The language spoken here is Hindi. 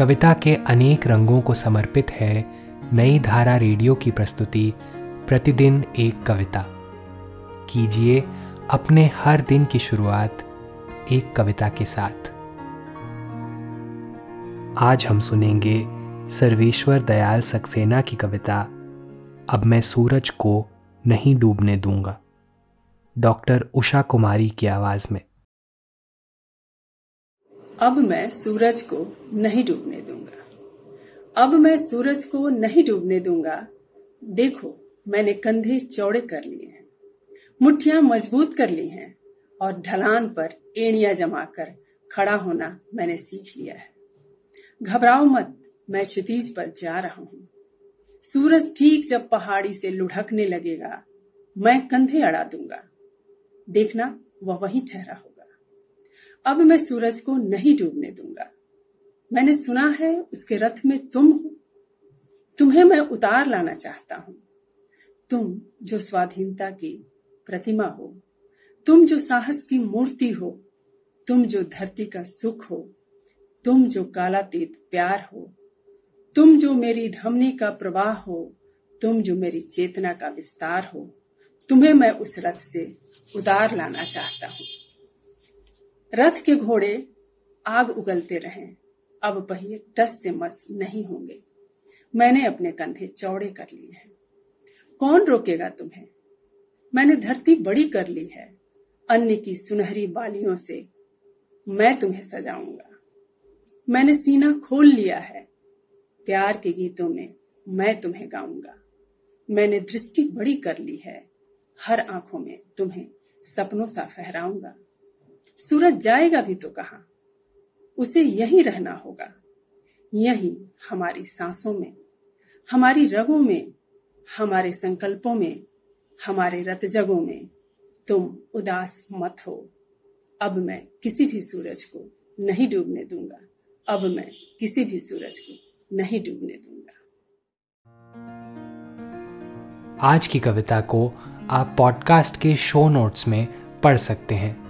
कविता के अनेक रंगों को समर्पित है नई धारा रेडियो की प्रस्तुति, प्रतिदिन एक कविता। कीजिए अपने हर दिन की शुरुआत एक कविता के साथ। आज हम सुनेंगे सर्वेश्वर दयाल सक्सेना की कविता, अब मैं सूरज को नहीं डूबने दूँगा। डॉक्टर उषा कुमारी की आवाज़ में। अब मैं सूरज को नहीं डूबने दूँगा। अब मैं सूरज को नहीं डूबने दूँगा। देखो, मैंने कंधे चौड़े कर लिए हैं मुट्ठियाँ मज़बूत कर ली हैं और ढलान पर एड़ियाँ जमाकर खड़ा होना मैंने सीख लिया है। घबराओ मत, मैं क्षितिज पर जा रहा हूँ। सूरज ठीक जब पहाड़ी से लुढ़कने लगेगा, मैं कंधे अड़ा दूँगा। देखना, वह वहीं ठहरा होगा अब मैं सूरज को नहीं डूबने दूँगा। मैंने सुना है उसके रथ में तुम हो। तुम्हें मैं उतार लाना चाहता हूँ। तुम जो स्वाधीनता की प्रतिमा हो, तुम जो साहस की मूर्ति हो, तुम जो धरती का सुख हो, तुम जो कालातीत प्यार हो, तुम जो मेरी धमनी का प्रवाह हो, तुम जो मेरी चेतना का विस्तार हो, तुम्हें मैं उस रथ से उतार लाना चाहता हूँ। रथ के घोड़े आग उगलते रहे। अब पहिए टस से मस नहीं होंगे। मैंने अपने कंधे चौड़े कर लिए हैं। कौन रोकेगा तुम्हें? मैंने धरती बड़ी कर ली है। अन्य की सुनहरी बालियों से मैं तुम्हें सजाऊँगा। मैंने सीना खोल लिया है। प्यार के गीतों में मैं तुम्हें गाऊँगा। मैंने दृष्टि बड़ी कर ली है। हर आँखों में तुम्हें सपनों सा फहराऊँगा। सूरज जाएगा भी तो कहा? उसे यहीं रहना होगा। यहीं हमारी सांसों में, हमारी रगों में, हमारे संकल्पों में, हमारे रतजगों में तुम उदास मत हो। अब मैं किसी भी सूरज को नहीं डूबने दूँगा। अब मैं किसी भी सूरज को नहीं डूबने दूँगा। आज की कविता को आप पॉडकास्ट के शो नोट्स में पढ़ सकते हैं।